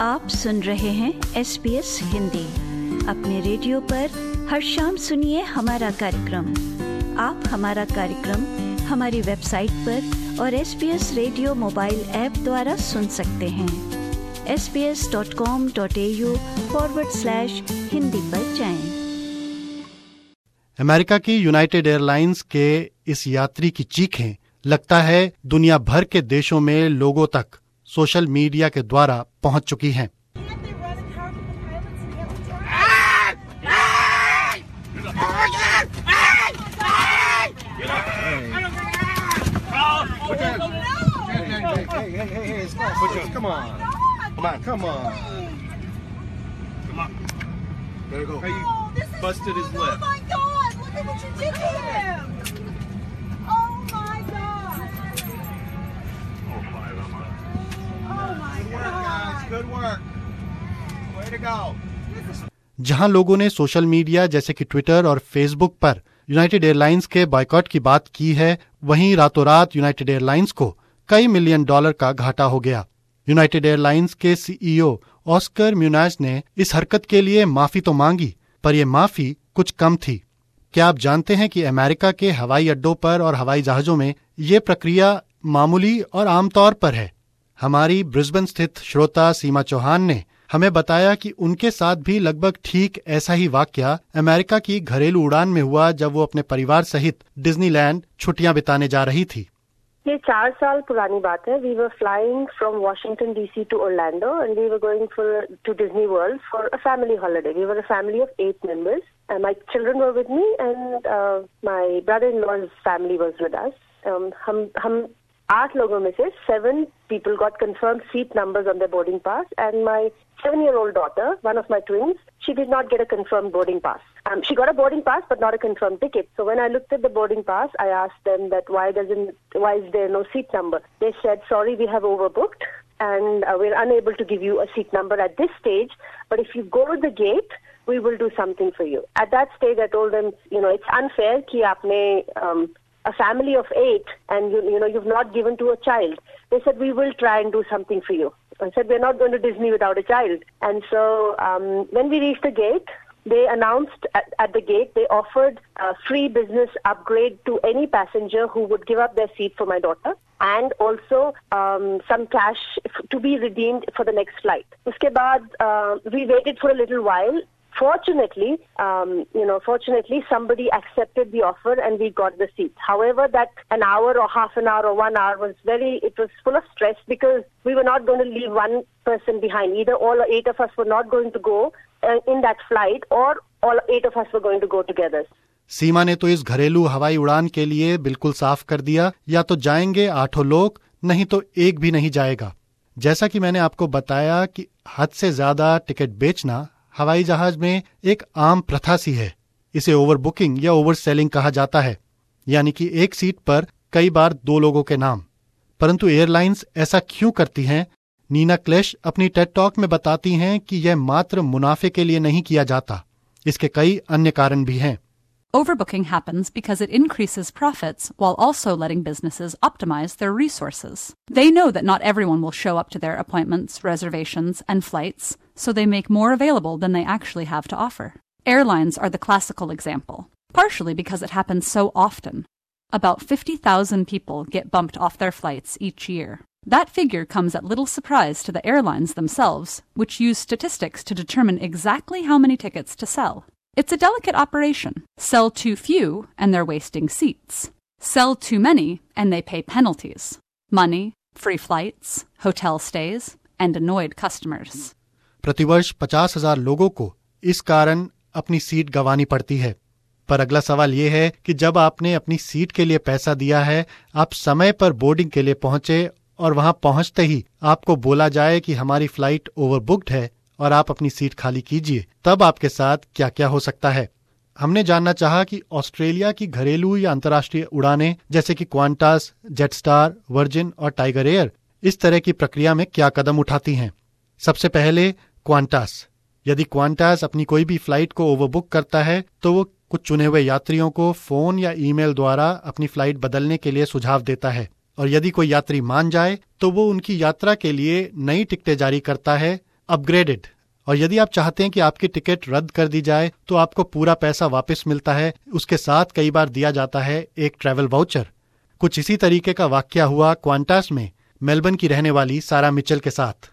आप सुन रहे हैं एस पी एस हिंदी। अपने रेडियो पर हर शाम सुनिए हमारा कार्यक्रम। आप हमारा कार्यक्रम हमारी वेबसाइट पर और S P S radio mobile app द्वारा सुन सकते हैं। S P S dot com dot A U forward slash Hindi पर जाएँ। अमेरिका की यूनाइटेड एयरलाइंस के इस यात्री की चीखें लगता है दुनिया भर के देशों में लोगों तक सोशल मीडिया के द्वारा पहुँच चुकी हैं. There you go. Hey, you busted his Oh lip. my God! Look at what you did to him! जहाँ लोगों ने सोशल मीडिया जैसे कि ट्विटर और फेसबुक पर यूनाइटेड एयरलाइंस के बायकॉट की बात की है, वहीं रातों रात यूनाइटेड एयरलाइंस को कई मिलियन डॉलर का घाटा हो गया। यूनाइटेड एयरलाइंस के सीईओ ऑस्कर म्यूनाज ने इस हरकत के लिए माफ़ी तो मांगी, पर यह माफ़ी कुछ कम थी। क्या आप जानते हैं कि अमेरिका के हवाई अड्डों पर और हवाई जहाजों में ये प्रक्रिया मामूली और आमतौर पर है? हमारी ब्रिस्बेन स्थित श्रोता सीमा चौहान ने हमें बताया कि उनके साथ भी लगभग ठीक ऐसा ही वाक्य अमेरिका की घरेलू उड़ान में हुआ जब वो अपने परिवार सहित डिज्नीलैंड छुट्टियाँ बिताने जा रही थी। ये चार साल पुरानी बात है। We were flying from Washington DC to Orlando and we were going for to Disney World for a family holiday we were a family of eight members my children were with me and uh, my brother-in-law's family was with us. Um, हम हम आठ लोगों में से seven people got confirmed seat numbers on their boarding pass and my seven-year-old daughter one of my twins she did not get a confirmed boarding pass um, she got a boarding pass but not a confirmed ticket so when I looked at the boarding pass I asked them that why doesn't why is there no seat number they said sorry we have overbooked and uh, we're unable to give you a seat number at this stage but if you go to the gate we will do something for you. At that stage, I told them, you know, it's unfair कि आपने um, a family of eight and you, you know you've not given to a child. They said we will try and do something for you. I said we're not going to disney without a child. And so um, when we reached the gate they announced at, at the gate they offered a free business upgrade to any passenger who would give up their seat for my daughter and also um, some cash to be redeemed for the next flight. Uske baad, uh, we waited for a little while. Fortunately, um, you know, fortunately, somebody accepted the offer and we got the seats. However, that an hour or half an hour or one hour was very, it was full of stress because we were not going to leave one person behind. Either all eight of us were not going to go uh, in that flight or all eight of us were going to go together. सीमा ने तो इस घरेलू हवाई उड़ान के लिए बिल्कुल साफ़ कर दिया या तो जाएँगे आठों लोग नहीं तो एक भी नहीं जाएगा जैसा कि मैंने आपको बताया कि हद से ज़्यादा टिकट बेचना हवाई जहाज़ में एक आम प्रथा सी है इसे ओवर बुकिंग या ओवर सेलिंग कहा जाता है यानी कि एक सीट पर कई बार दो लोगों के नाम परंतु एयरलाइंस ऐसा क्यों करती हैं नीना क्लेश अपनी टेट टॉक में बताती हैं कि यह मात्र मुनाफे के लिए नहीं किया जाता इसके कई अन्य कारण भी हैं Overbooking happens because it increases profits while also letting businesses optimize their resources. They know that not everyone will show up to their appointments, reservations, and flights, so they make more available than they actually have to offer. Airlines are the classical example, partially because it happens so often. About 50,000 people get bumped off their flights each year. That figure comes at little surprise to the airlines themselves, which use statistics to determine exactly how many tickets to sell. It's a delicate operation. Sell too few, and they're wasting seats. Sell too many, and they pay penalties. Money, free flights, hotel stays, and annoyed customers. प्रतिवर्ष पचास हज़ार लोगों को इस कारण अपनी seat गंवानी पड़ती है। पर अगला सवाल यह है कि जब आपने अपनी सीट के लिए पैसा दिया है, आप समय पर बोर्डिंग के लिए पहुँचे और वहाँ पहुँचते ही आपको बोला जाए कि हमारी फ़्लाइट ओवरबुक्ड है और आप अपनी सीट खाली कीजिए, तब आपके साथ क्या क्या हो सकता है। हमने जानना चाहा कि ऑस्ट्रेलिया की घरेलू या अंतर्राष्ट्रीय उड़ानें, जैसे कि क्वांटास, जेटस्टार, वर्जिन और टाइगर एयर, इस तरह की प्रक्रिया में क्या कदम उठाती हैं? सबसे पहले क्वांटास यदि क्वांटास अपनी कोई भी फ़्लाइट को ओवरबुक करता है तो वो कुछ चुने हुए यात्रियों को फ़ोन या ईमेल द्वारा अपनी फ़्लाइट बदलने के लिए सुझाव देता है। और यदि कोई यात्री मान जाए तो वो उनकी यात्रा के लिए नई टिकटें जारी करता है अपग्रेडेड और यदि आप चाहते हैं कि आपकी टिकट रद्द कर दी जाए तो आपको पूरा पैसा वापस मिलता है। उसके साथ कई बार दिया जाता है एक ट्रैवल वाउचर कुछ इसी तरीके का वाक्य हुआ क्वांटास में, मेलबर्न की रहने वाली सारा मिचल के साथ।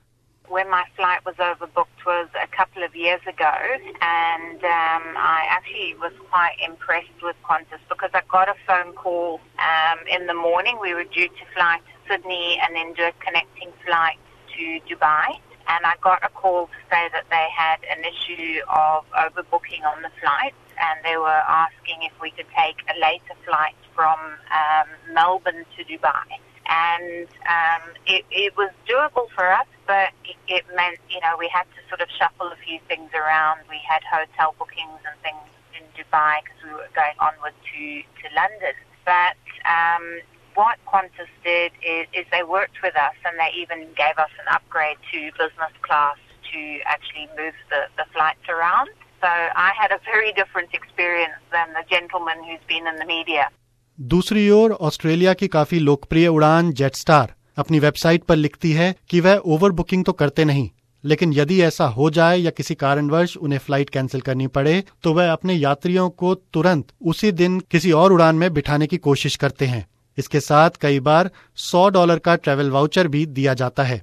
When my flight was overbooked was a couple of years ago, and um, I actually was quite impressed with Qantas because I got a phone call um, in the morning. We were due to fly to Sydney and then do a connecting flight to Dubai. And I got a call to say that they had an issue of overbooking on the flight, and they were asking if we could take a later flight from um, Melbourne to Dubai. And um, it, it was doable for us, but it, it meant, you know, we had to sort of shuffle a few things around. We had hotel bookings and things in Dubai because we were going onward to, to London. But um, what Qantas did is, is they worked with us and they even gave us an upgrade to business class to actually move the, the flights around. So I had a very different experience than the gentleman who's been in the media. दूसरी ओर Australia की काफी लोकप्रिय उड़ान Jetstar अपनी website पर लिखती है कि वह ओवर बुकिंग तो करते नहीं, लेकिन यदि ऐसा हो जाए या किसी कारणवश उन्हें फ़्लाइट कैंसिल करनी पड़े तो वह अपने यात्रियों को तुरंत उसी दिन किसी और उड़ान में बिठाने की कोशिश करते हैं। इसके साथ कई बार 100 डॉलर का ट्रेवल वाउचर भी दिया जाता है।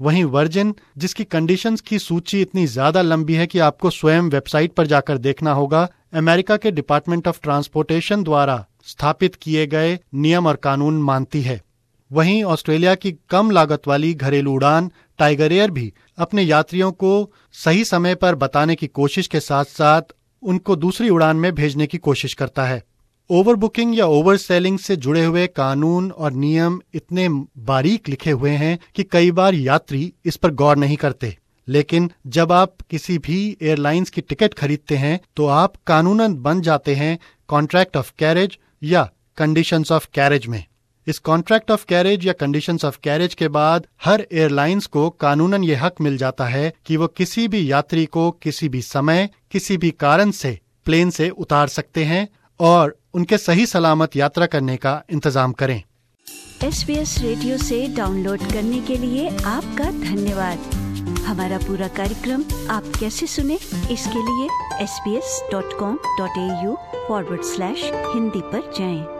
वहीं वर्जिन जिसकी कंडीशंस की सूची इतनी ज़्यादा लंबी है कि आपको स्वयं वेबसाइट पर जाकर देखना होगा, अमेरिका के डिपार्टमेंट ऑफ़ ट्रांसपोर्टेशन द्वारा स्थापित किए गए नियम और कानून मानती है। वहीं ऑस्ट्रेलिया की कम लागत वाली घरेलू उड़ान टाइगर एयर भी अपने यात्रियों को सही समय पर बताने की कोशिश के साथ साथ उनको दूसरी उड़ान में भेजने की कोशिश करता है। ओवर बुकिंग या ओवर सेलिंग से जुड़े हुए कानून और नियम इतने बारीक लिखे हुए हैं कि कई बार यात्री इस पर गौर नहीं करते। लेकिन जब आप किसी भी एयरलाइंस की टिकट खरीदते हैं तो आप कानूनन बन जाते हैं कॉन्ट्रैक्ट ऑफ़ कैरेज या कंडीशंस ऑफ़ कैरेज में। इस कॉन्ट्रैक्ट ऑफ़ कैरेज या कंडीशंस ऑफ़ कैरेज के बाद हर एयरलाइंस को कानूनन ये हक मिल जाता है कि वो किसी भी यात्री को किसी भी समय, किसी भी कारण से प्लेन से उतार सकते हैं और उनके सही सलामत यात्रा करने का इंतज़ाम करें एस रेडियो से डाउनलोड करने के लिए आपका धन्यवाद हमारा पूरा कार्यक्रम आप कैसे सुने, इसके लिए S B S dot com dot A U forward slash Hindi पर जाएँ।